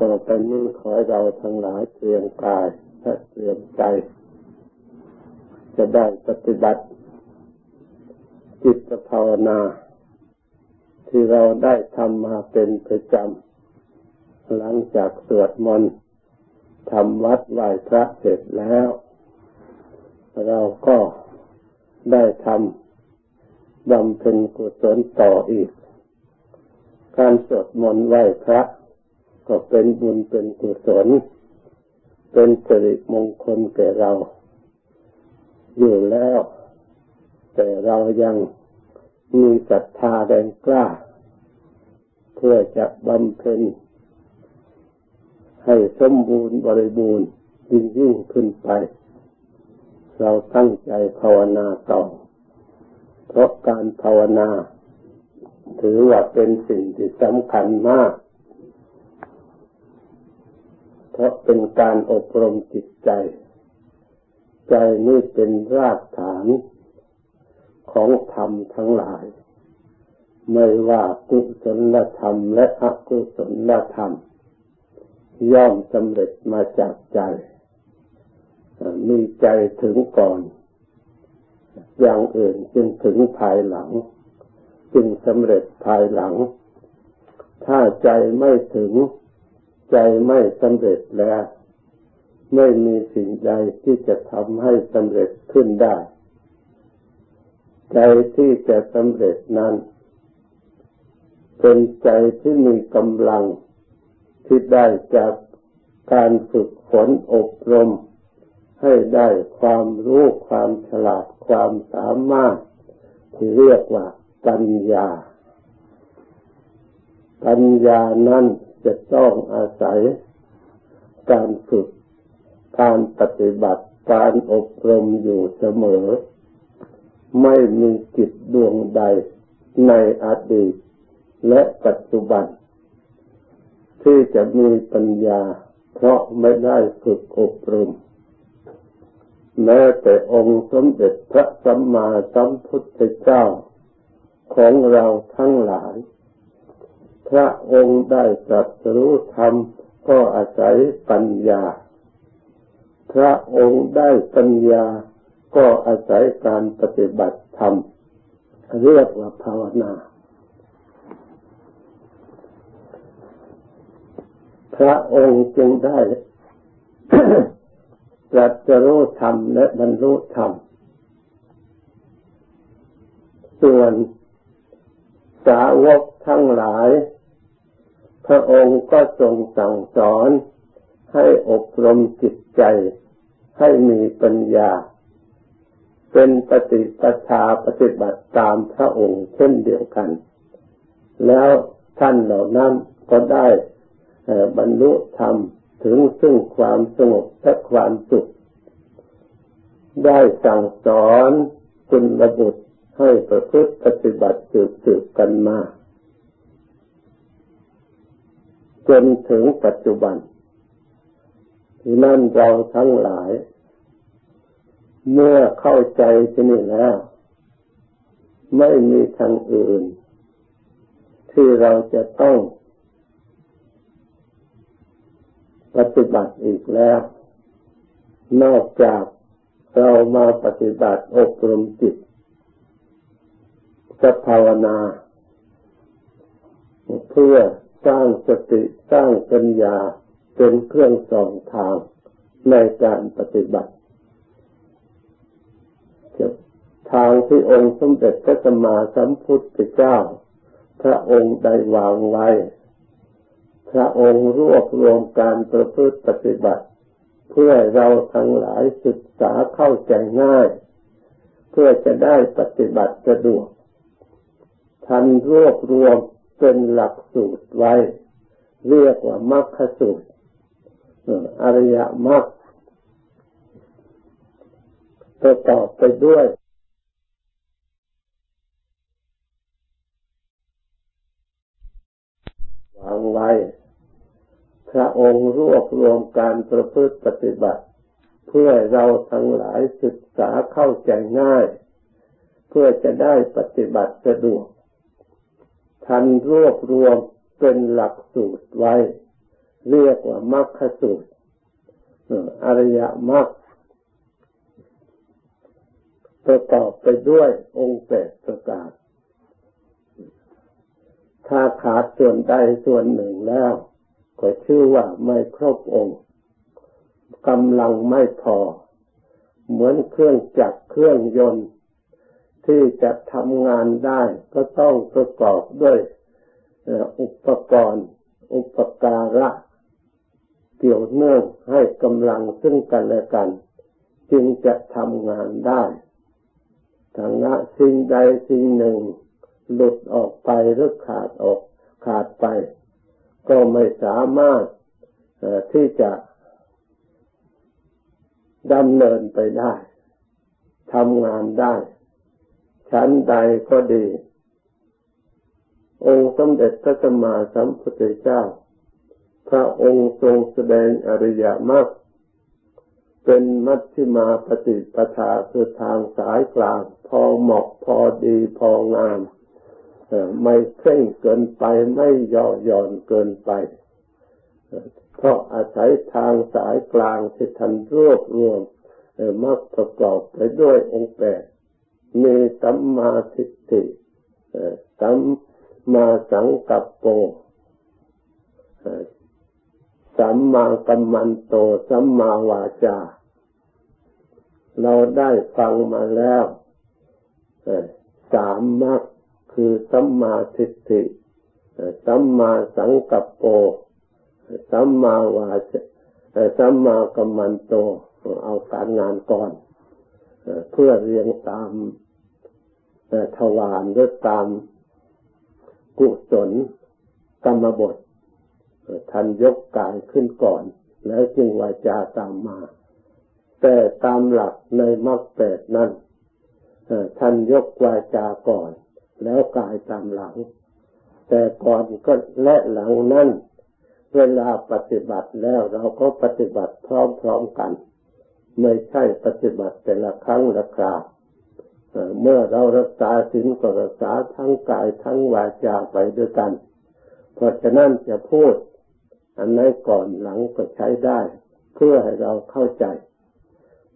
ต่อไปนี้ขอให้เราทั้งหลายเตรียมกายและเตรียมใจ จะได้ปฏิบัติ จิตภาวนา ที่เราได้ทำมาเป็นประจำหลังจากสวดมนต์ทำวัดไหว้พระเสร็จแล้ว เราก็ได้ทำบำเพ็ญกุศลต่ออีก การสวดมนต์ไหว้พระ ก็เป็นบุญเป็นกุศลเป็นสิริมงคลแก่เรา อยู่แล้ว แต่เรายังมีศรัทธาแรงกล้า เพื่อจะบำเพ็ญให้สมบูรณ์บริบูรณ์ยิ่งยิ่งขึ้นไป เราตั้งใจภาวนาต่อ เพราะการภาวนา ถือว่าเป็นสิ่งที่สำคัญมาก เพราะเป็นการอบรมจิตใจ ใจนี่เป็นรากฐานของธรรมทั้งหลาย ไม่ว่ากุศลธรรมและอกุศลธรรม ย่อมสำเร็จมาจากใจ มีใจถึงก่อน อย่างอื่นจึงถึงภายหลัง จึงสำเร็จภายหลัง ถ้าใจไม่ถึง ใจไม่สำเร็จแล้ว ไม่มีสิ่งใดที่จะทำให้สำเร็จขึ้นได้ ใจที่จะสำเร็จนั้น เป็นใจที่มีกำลังที่ได้จากการฝึกฝนอบรม ให้ได้ความรู้ความฉลาดความสามารถ ที่เรียกว่าปัญญา ปัญญานั้น จะต้องอาศัยการฝึก การปฏิบัติ การอบรมอยู่เสมอ ไม่มีจิตดวงใดในอดีตและปัจจุบัน ที่จะมีปัญญา เพราะไม่ได้ฝึกอบรม แม้แต่องค์สมเด็จพระสัมมาสัมพุทธเจ้าของเราทั้งหลาย พระองค์ได้ตรัสรู้ธรรมก็อาศัยปัญญา พระองค์ได้ปัญญา ก็อาศัยการปฏิบัติธรรม เรียกว่าภาวนา พระองค์จึงได้ตรัสรู้ธรรมและบรรลุธรรม ส่วนสาวกทั้งหลาย พระองค์ก็ทรงสั่งสอน ให้อบรมจิตใจ ให้มีปัญญา เป็นปฏิปทาปฏิบัติตามพระองค์เช่นเดียวกัน แล้วท่านเหล่านั้นก็ได้บรรลุธรรมถึงซึ่งความสงบและความสุข ได้สั่งสอนคุณระบุตรให้ประพฤติปฏิบัติสืบๆกันมา จนถึงปัจจุบัน ที่นั่นเราทั้งหลาย เมื่อเข้าใจที่นี่แล้ว ไม่มีทางอื่น ที่เราจะต้องปฏิบัติอีกแล้ว นอกจากเรามาปฏิบัติอบรมจิตจะภาวนา เพื่อ สร้างสติสร้างปัญญาเป็นเครื่องส่องทางในการปฏิบัติทางที่องค์สมเด็จพระสัมมาสัมพุทธเจ้า พระองค์ได้วางไว้ พระองค์รวบรวมการประพฤติปฏิบัติ เพื่อเราทั้งหลายศึกษาเข้าใจง่าย เพื่อจะได้ปฏิบัติสะดวกท่านรวบรวม เป็นหลักสูตรไว้ เรียกว่ามรรคสูตรอริยมรรคประกอบไปด้วยวางไว้ พระองค์รวบรวมการประพฤติปฏิบัติ เพื่อเราทั้งหลายศึกษาเข้าใจง่าย เพื่อจะได้ปฏิบัติสะดวก ท่านรวบรวมเป็นหลักสูตรไว้ เรียกว่ามรรคสูตรอริยมรรคประกอบไปด้วยองค์แปดประการถ้าขาดส่วนใดส่วนหนึ่งแล้ว ก็ชื่อว่าไม่ครบองค์กำลังไม่พอ เหมือนเครื่องจักรเครื่องยนต์ ที่จะทำงานได้ก็ต้องประกอบด้วยอุปกรณ์ อุปการะ เกี่ยวเนื่องให้กำลังซึ่งกันและกัน จึงจะทำงานได้ถ้าละสิ่งใดสิ่งหนึ่ง หลุดออกไปหรือขาดออกขาดไป ก็ไม่สามารถที่จะดำเนินไปได้ทำงานได้ ชั้นใดก็ดี องค์สมเด็จพระสัมมาสัมพุทธเจ้า พระองค์ทรงแสดงอริยมรรคเป็นมัชฌิมาปฏิปทาคือทางสายกลาง พอเหมาะพอดีพองามไม่เคร่งเกินไปไม่ย่อหย่อนเกินไป เพราะอาศัยทางสายกลางที่ท่านรวบรวมมักประกอบไปด้วยองค์แปด มีสัมมาทิฏฐิสัมมาสังกัปโปสัมมากัมมันโต สัมมาวาจา เราได้ฟังมาแล้วสามมรรคคือสัมมาทิฏฐิสัมมาสังกัปโปสัมมาวาจาสัมมากัมมันโต เอาการงานก่อน เพื่อเรียงตามทวารหรือตามกุศลกรรมบทท่านยกกายขึ้นก่อน แล้วจึงวาจาตามมา แต่ตามหลักในมรรคแปดนั้นท่านยกวาจาก่อน แล้วกายตามหลัง แต่ก่อนก็และหลังนั้น เวลาปฏิบัติแล้วเราก็ปฏิบัติพร้อมๆกัน ไม่ใช่ปฏิบัติแต่ละครั้งละคราเมื่อเรารักษาศีลก็รักษาทั้งกายทั้งวาจาไปด้วยกัน เพราะฉะนั้นจะพูด อันไหนก่อนหลังก็ใช้ได้ เพื่อให้เราเข้าใจ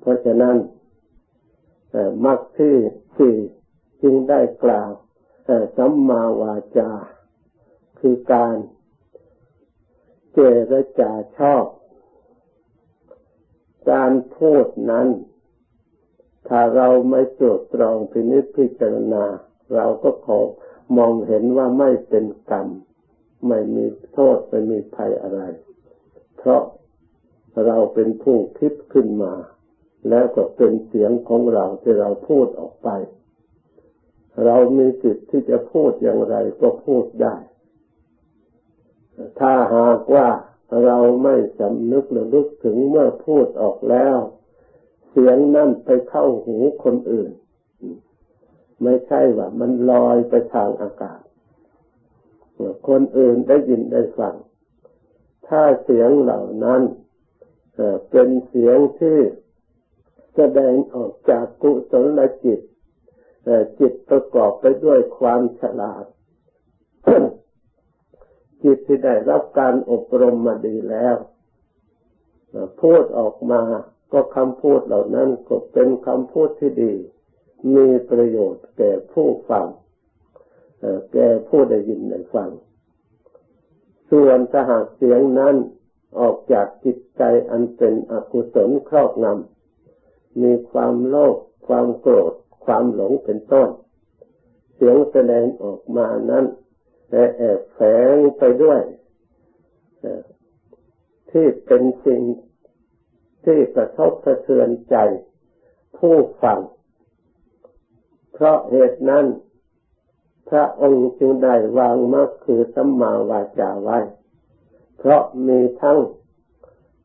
เพราะฉะนั้นมรรคที่สี่จึงได้กล่าวสัมมาวาจา คือการเจรจาชอบ การพูดนั้น ถ้าเราไม่ตรวจตรองพินิจพิจารณา เราก็ขอมองเห็นว่าไม่เป็นกรรม ไม่มีโทษไม่มีภัยอะไร เพราะเราเป็นผู้คิดขึ้นมา แล้วก็เป็นเสียงของเราที่เราพูดออกไป เรามีสิทธิ์ที่จะพูดอย่างไรก็พูดได้ ถ้าหากว่า เราไม่สำนึกหรือลึกถึงเมื่อพูดออกแล้ว เสียงนั่นไปเข้าหูคนอื่น ไม่ใช่ว่ามันลอยไปทางอากาศ คนอื่นได้ยินได้ฟัง ถ้าเสียงเหล่านั้นเป็นเสียงที่แสดงออกจากกุศลจิตจิตประกอบไปด้วยความฉลาด จิตที่ได้รับการอบรมมาดีแล้วพูดออกมาก็คำพูดเหล่านั้นก็เป็นคำพูดที่ดี มีประโยชน์แก่ผู้ฟังแก่ผู้ได้ยินได้ฟัง ส่วนถ้าหากเสียงนั้นออกจากจิตใจอันเป็นอกุศลครอบงำมีความโลภความโกรธ ความหลงเป็นต้น เสียงแสดงออกมานั้น แอบแฝงไปด้วยที่เป็นสิ่งที่กระทบกระเทือนใจ ผู้ฟัง เพราะเหตุนั้น พระองค์จึงได้วางมรรคคือสัมมาวาจาไว้ เพราะมีทั้ง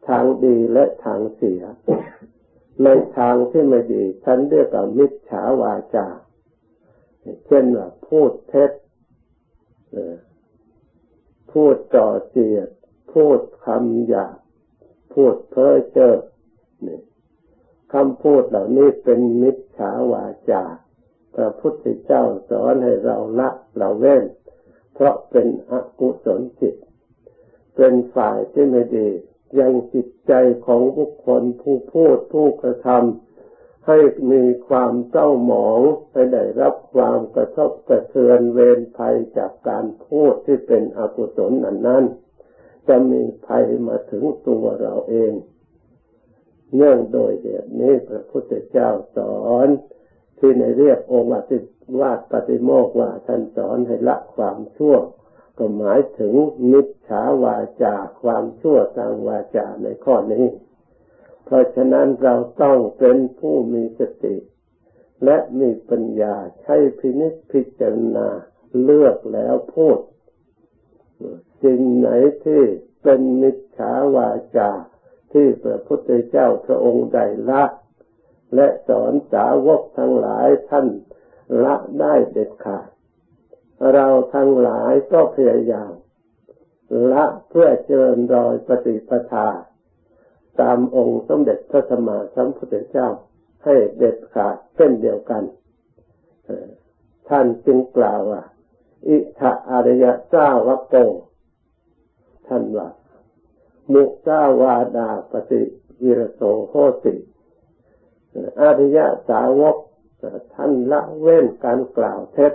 ทางดีและทางเสีย ในทางที่ไม่ดีท่านเรียกว่ามิจฉาวาจา เช่นว่าพูดเท็จ พูดจ่อเสียด พูดคำหยาบพูดเพ้อเจ้อคำพูดเหล่านี้เป็นมิจฉาวาจา พระพุทธเจ้าสอนให้เราละเราเว้น เพราะเป็นอกุศลจิต เป็นฝ่ายที่ไม่ดี ยังจิตใจของบุคคลผู้พูดผู้กระทำ ให้มีความเจ้าหมองให้ได้รับความกระทบกระเทือนเวรภัยจากการพูดที่เป็นอกุศลนั้นนั้นจะมีภัยมาถึงตัวเราเอง เนื่องโดยเหตุนี้พระพุทธเจ้าสอน ที่ในเรียกองค์ติวาดปฏิโมกว่าท่านสอนให้ละความชั่ว ก็หมายถึงนิจฉาวาจาความชั่วทางวาจาในข้อนี้ เพราะฉะนั้นเราต้องเป็นผู้มีสติ และมีปัญญาใช้พินิจพิจารณาเลือกแล้วพูด สิ่งไหนที่เป็นมิจฉาวาจาที่พระพุทธเจ้าพระองค์ได้ละ และสอนสาวกทั้งหลายท่านละได้เด็ดขาด เราทั้งหลายก็พยายามละเพื่อเจริญรอยปฏิปทา ตามองค์สมเด็จพระสัมมาสัมพุทธเจ้าให้เด็ดขาดเช่นเดียวกัน ท่านจึงกล่าวว่า อิทะอริยะเจ้าวโกท่านว่ามุสาวาดาปฏิวิรโสโหติอริยะสาวกท่านละเว้นการกล่าวเท็จ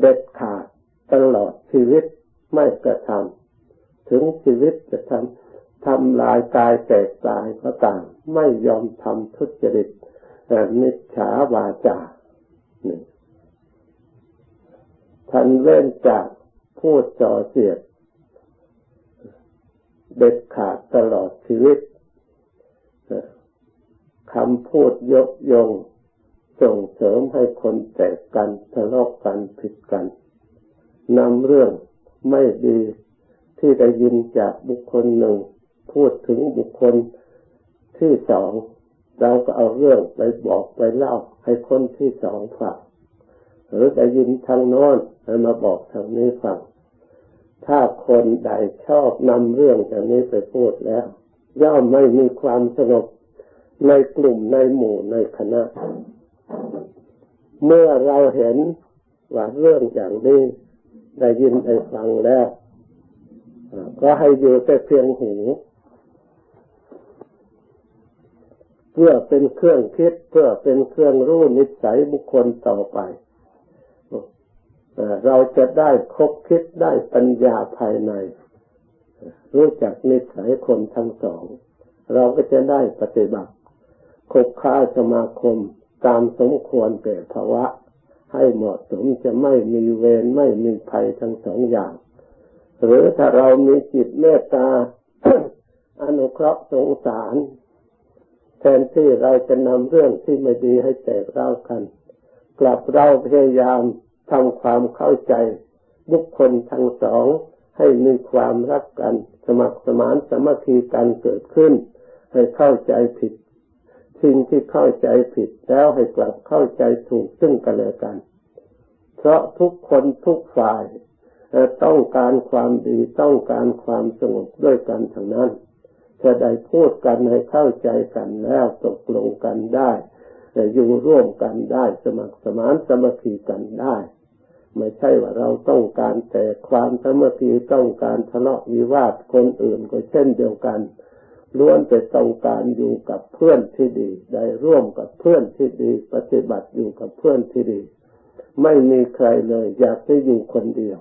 เด็ดขาดตลอดชีวิตไม่กระทำถึงชีวิตจะทำ ทำลายกายแตกตายก็ตามไม่ยอมทำทุจริตนิจฉาวาจาท่านเว้นจากพูดจ่อเสียด เด็ดขาดตลอดชีวิตคำพูดยกยงส่งเสริมให้คนแตกกันทะเลาะกันผิดกันนำเรื่องไม่ดีที่ได้ยินจากบุคคลหนึ่ง พูดถึงบุคคลที่สองเราก็เอาเรื่องไปบอกไปเล่าให้คนที่สองฟังหรือได้ยินทางโน้นมาบอกทางนี้ฟังถ้าคนใดชอบนำเรื่องอย่างนี้ไปพูดแล้ว ย่อมไม่มีความสงบในกลุ่มในหมู่ในคณะ เมื่อเราเห็นว่าเรื่องอย่างนี้ได้ยินได้ฟังแล้ว ก็ให้อยู่แต่เพียงหู เพื่อเป็นเครื่องคิดเพื่อเป็นเครื่องรู้นิสัยบุคคลต่อไปเราจะได้คบคิดได้ปัญญาภายใน รู้จักนิสัยคนทั้งสอง เราก็จะได้ปฏิบัติคบค้าสมาคมตามสมควรแก่ภาวะ ให้เหมาะสมจะไม่มีเวรไม่มีภัยทั้งสองอย่าง หรือถ้าเรามีจิตเมตตาอนุเคราะห์สงสาร แทนที่เราจะนำเรื่องที่ไม่ดีให้แตกเล่ากัน กลับเราพยายามทำความเข้าใจบุคคลทั้งสองให้มีความรักกัน สมัครสมานสมัคคีกันเกิดขึ้น ให้เข้าใจผิดสิ่งที่เข้าใจผิดแล้วให้กลับเข้าใจถูกซึ่งกันและกัน เพราะทุกคนทุกฝ่ายต้องการความดีต้องการความสงบด้วยกันทั้งนั้น จะได้พูดกันให้เข้าใจกันแล้วตกลงกันได้อยู่ร่วมกันได้สมัครสมานสมัคคีกันได้ ไม่ใช่ว่าเราต้องการแต่ความสมัคคีต้องการทะเลาะวิวาทคนอื่นก็เช่นเดียวกันล้วนแต่ต้องการอยู่กับเพื่อนที่ดี ได้ร่วมกับเพื่อนที่ดี ปฏิบัติอยู่กับเพื่อนที่ดี ไม่มีใครเลย อยากจะอยู่คนเดียว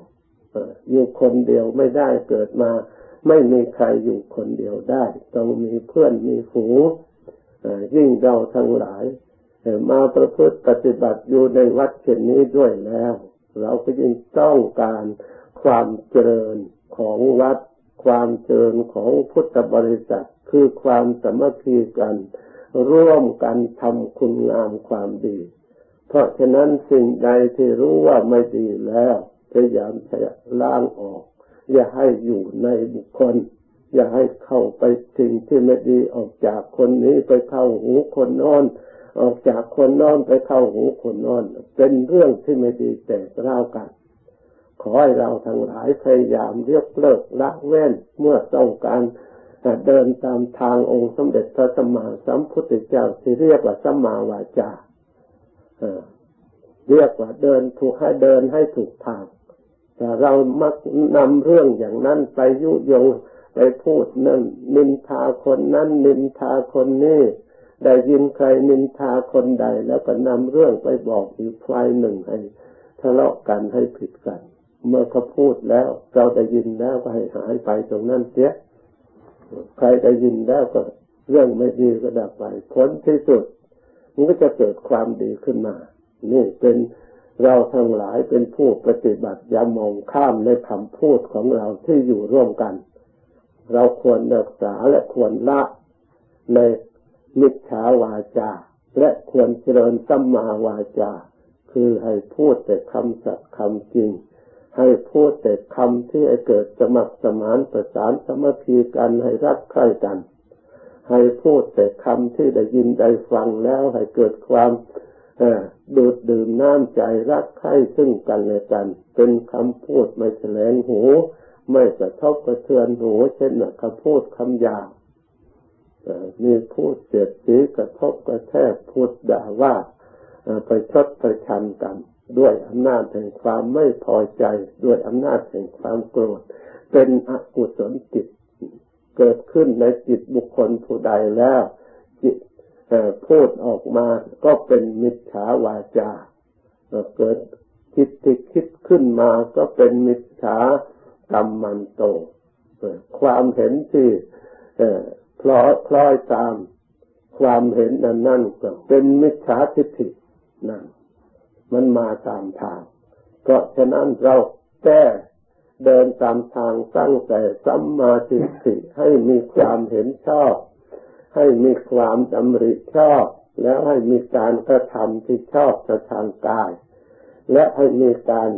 อยู่คนเดียวไม่ได้เกิดมา ไม่มีใครอยู่คนเดียวได้ ต้องมีเพื่อนมีฝูงยิ่งเราทั้งหลาย มาประพฤติปฏิบัติอยู่ในวัดเช่นนี้ด้วยแล้ว เราก็ยิ่งต้องการความเจริญของวัด ความเจริญของพุทธบริษัท คือความสมัคคีกัน ร่วมกันทำคุณงามความดี เพราะฉะนั้นสิ่งใดที่รู้ว่าไม่ดีแล้วพยายามจะล้างออก อย่าให้อยู่ในบุคคล อย่าให้เข้าไปสิ่งที่ไม่ดีออกจากคนนี้ไปเข้าหูคนนอน ออกจากคนนอนไปเข้าหูคนนอน เป็นเรื่องที่ไม่ดีแต่เล่ากัน ขอให้เราทั้งหลายพยายามเรียกเลิกละเว้นเมื่อต้องการเดินตามทางองค์สมเด็จพระสัมมาสัมพุทธเจ้าที่เรียกว่าสัมมาวาจาเรียกว่าเดินถูกให้เดินให้ถูกทาง เรามักนำเรื่องอย่างนั้นไปยุยงไปพูดนั่นนินทาคนนั้นนินทาคนนี้ได้ยินใครนินทาคนใด แล้วก็นำเรื่องไปบอกอีกฝ่ายหนึ่งให้ทะเลาะกันให้ผิดกัน เมื่อเขาพูดแล้ว เราได้ยินแล้วก็ให้หายไปตรงนั้นเสียใครได้ยินแล้วก็เรื่องไม่ดีก็ดับไปผลที่สุดมันก็จะเกิดความดีขึ้นมา นี่เป็น เราทั้งหลายเป็นผู้ปฏิบัติอย่ามองข้ามในคำพูดของเราที่อยู่ร่วมกัน เราควรรักษาและควรละในมิจฉาวาจา และควรเจริญสัมมาวาจา คือให้พูดแต่คำสัตย์คำจริง ให้พูดแต่คำที่ให้เกิดสมัครสมานประสานสมัคคีกันให้รักใคร่กัน ให้พูดแต่คำที่ได้ยินได้ฟังแล้วให้เกิดความ ดูดดื่มน้ำใจรักใคร่ซึ่งกันและกัน เป็นคำพูดไม่แสลงหู ไม่กระทบกระเทือนหูเช่นคำพูดคำหยาบมีพูดเสียดสีกระทบกระแทกพูดด่าว่าไปชดไปชันกัน ด้วยอำนาจแห่งความไม่พอใจ ด้วยอำนาจแห่งความโกรธ เป็นอกุศลจิต เกิดขึ้นในจิตบุคคลผู้ใดแล้ว จิต พูดออกมาก็เป็นมิจฉาวาจาเกิดคิดที่คิดขึ้นมาก็เป็นมิจฉากรรมมันโต ความเห็นที่คล้อยคล้อยตาม ความเห็นนั้นนั่นก็เป็นมิจฉาทิฏฐินั่นมันมาตามทาง เพราะฉะนั้นเราแก้เดินตามทางตั้งแต่สัมมาทิฏฐิให้มีความเห็นชอบ ให้มีความดำริชอบ แล้วให้มีการกระทำที่ชอบทางกาย และให้มีการ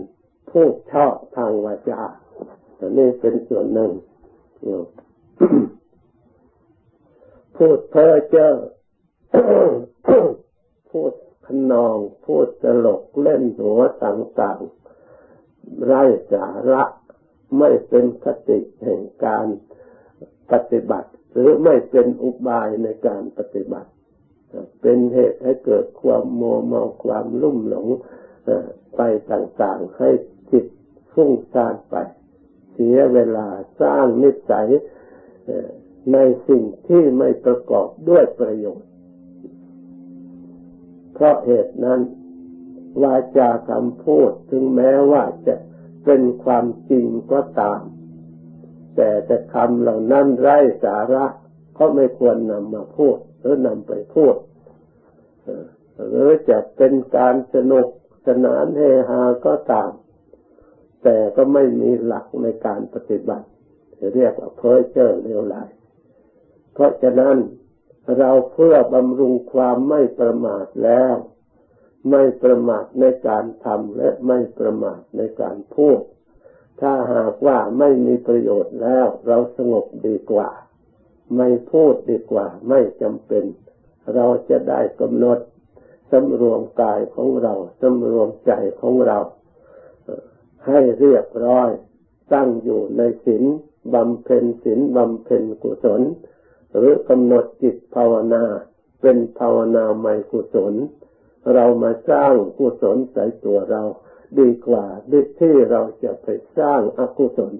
พูดชอบทางวาจาอันนี้เป็นส่วนหนึ่งพูดเพ้อเจ้อพูดขนอง พูดตลกเล่นหัวต่างๆไร้สาระไม่เป็นคติแห่งการปฏิบัติ หรือไม่เป็นอุบายในการปฏิบัติ เป็นเหตุให้เกิดความโมเมาความลุ่มหลงไปต่างๆ ให้จิตฟุ้งซ่านไป เสียเวลาสร้างนิสัยในสิ่งที่ไม่ประกอบด้วยประโยชน์ เพราะเหตุนั้นวาจาคำพูดถึงแม้ว่าจะเป็นความจริงก็ตาม แต่แต่คำเหล่านั้นไร้สาระก็ไม่ควรนำมาพูด หรือนำไปพูดหรือจะเป็นการสนุกสนานเฮฮาก็ตาม แต่ก็ไม่มีหลักในการปฏิบัติเรียกว่าเพ้อเจ้อเลวไหลเพราะฉะนั้นเราเพื่อบำรุงความไม่ประมาทแล้ว ไม่ประมาทในการทำและไม่ประมาทในการพูด ถ้าหากว่าไม่มีประโยชน์แล้ว เราสงบดีกว่า ไม่พูดดีกว่า ไม่จำเป็น เราจะได้กำหนดสำรวมกายของเราสำรวมใจของเรา ให้เรียบร้อย ตั้งอยู่ในศีลบำเพ็ญศีลบำเพ็ญกุศล หรือกำหนดจิตภาวนา เป็นภาวนาใหม่กุศล เรามาสร้างกุศลใส่ตัวเรา ดีกว่าที่เราจะไปสร้างอกุศล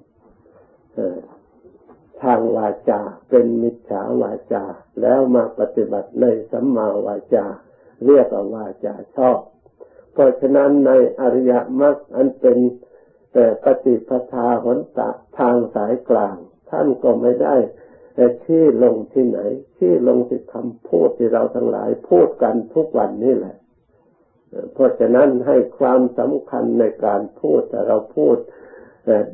ทางวาจาเป็นมิจฉาวาจา แล้วมาปฏิบัติในสัมมาวาจา เรียกว่าวาจาชอบ เพราะฉะนั้นในอริยมรรคอันเป็นแต่ปฏิปทาหนตะทางสายกลาง ท่านก็ไม่ได้แต่ที่ลงที่ไหน ที่ลงที่คำพูดที่เราทั้งหลายพูดกันทุกวันนี่แหละ เพราะฉะนั้นให้ความสำคัญในการพูดแต่เราพูด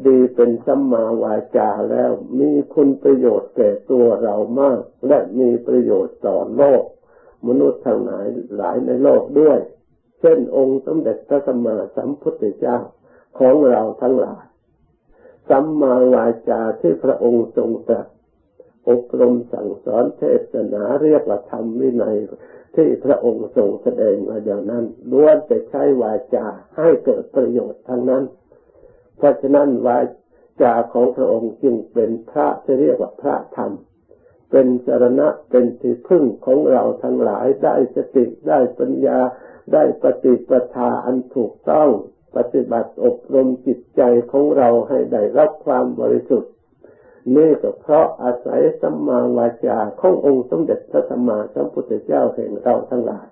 ดีเป็นสัมมาวาจาแล้วมีคุณประโยชน์แก่ตัวเรามาก และมีประโยชน์ต่อโลก มนุษย์ทั้งหลายหลายในโลกด้วย เช่นองค์สมเด็จพระสัมมาสัมพุทธเจ้าของเราทั้งหลายสัมมาวาจาที่พระองค์ทรงตรัสอบรมสั่งสอนเทศนาเรียกว่าธรรมวินัย ที่พระองค์ทรงแสดงมาอย่างนั้นล้วนแต่ใช้วาจาให้เกิดประโยชน์ทั้งนั้น เพราะฉะนั้นวาจาของพระองค์จึงเป็นพระที่เรียกว่าพระธรรม เป็นสารณะเป็นที่พึ่งของเราทั้งหลายได้สติได้ปัญญาได้ปฏิปทาอันถูกต้อง ปฏิบัติอบรมจิตใจของเราให้ได้รับความบริสุทธิ์ นี่ก็เพราะอาศัยสัมมาวาจาขององค์สมเด็จพระสัมมาสัมพุทธเจ้าแห่งเราทั้งหลาย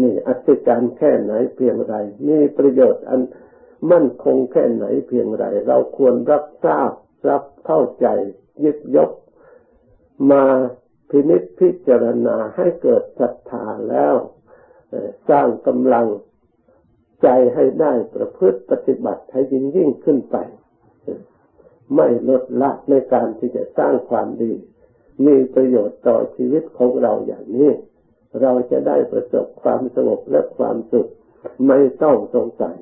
นี่อัศจรรย์แค่ไหนเพียงไรมีประโยชน์อันมั่นคงแค่ไหนเพียงไร เราควรรับทราบรับเข้าใจยึดยก มาพินิจพิจารณาให้เกิดศรัทธาแล้วสร้างกำลังใจให้ได้ประพฤติปฏิบัติให้ยิ่งยิ่งขึ้นไป ไม่ลดละในการที่จะสร้างความดี มีประโยชน์ต่อชีวิตของเราอย่างนี้ เราจะได้ประสบความสงบและความสุขไม่ต้องสงสัย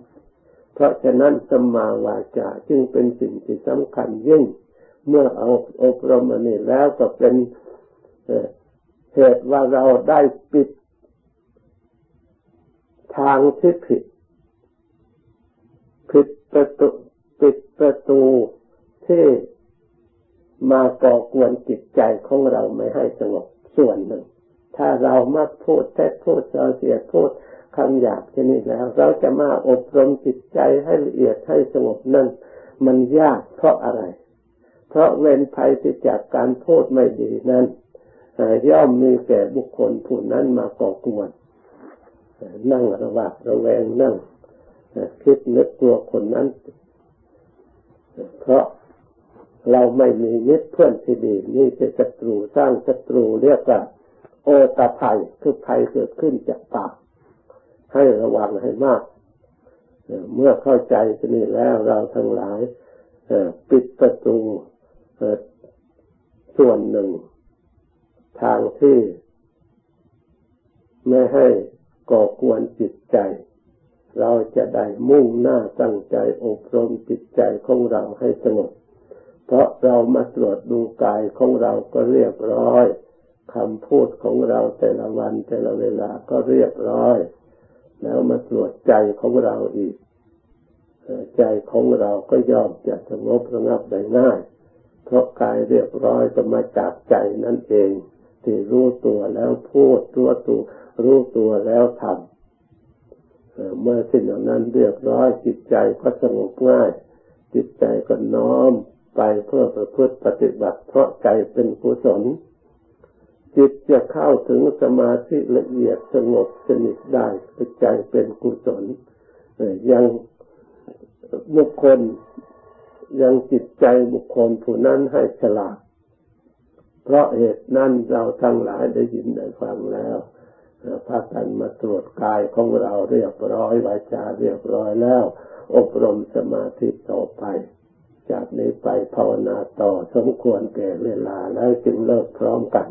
เพราะฉะนั้นสมาวาจาจึงเป็นสิ่งที่สำคัญยิ่ง เมื่อเอาอบรมอันนี้แล้วก็เป็นเหตุว่าเราได้ปิดทางที่ผิดผิดประตูปิดประตู ที่มาก่อกวนจิตใจของเราไม่ให้สงบส่วนหนึ่ง ถ้าเรามาพูดแท้พูดเสียเสียพูดคำหยาบชนิดแล้ว เราจะมาอบรมจิตใจให้ละเอียดให้สงบนั่นมันยากเพราะอะไร เพราะเวรภัยที่จากการพูดไม่ดีนั้นย่อมมีแก่บุคคลผู้นั้นมาก่อกวนนั่งระวาดระแวงนั่งคิดนึกกลัวคนนั้น เพราะ เราไม่มีมิตรเพื่อนที่ดีนี่เป็นศัตรูสร้างศัตรูเรียกว่าโอตาภัยคือภัยเกิดขึ้นจากปากให้ระวังให้มาก เมื่อเข้าใจที่นี่แล้วเราทั้งหลายปิดประตูส่วนหนึ่ง ทางที่ไม่ให้ก่อกวนจิตใจ เราจะได้มุ่งหน้าตั้งใจอบรมจิตใจของเราให้สงบ เพราะเรามาตรวจดูกายของเราก็เรียบร้อยคำพูดของเราแต่ละวันแต่ละเวลาก็เรียบร้อย แล้วมาตรวจใจของเราอีก ใจของเราก็ยอมจะสงบระงับได้ง่าย เพราะกายเรียบร้อยก็มาจากใจนั่นเองที่รู้ตัวแล้วพูดรู้ตัวรู้ตัวแล้วทำเมื่อสิ่งเหล่านั้นเรียบร้อยจิตใจก็สงบง่าย จิตใจก็น้อม ไปเพื่อประพฤติปฏิบัติเพราะใจเป็นกุศลจิตจะเข้าถึงสมาธิละเอียดสงบสนิทได้ใจเป็นกุศลยังบุคคลยังจิตใจบุคคลผู้นั้นให้ฉลาด เพราะเหตุนั้นเราทั้งหลายได้ยินได้ฟังแล้วพากันมาตรวจกายของเราเรียบร้อยวาจาเรียบร้อยแล้ว อบรมสมาธิต่อไป จากนี้ไปภาวนาต่อสมควรแก่เวลาแล้วจึงเลิกพร้อมกัน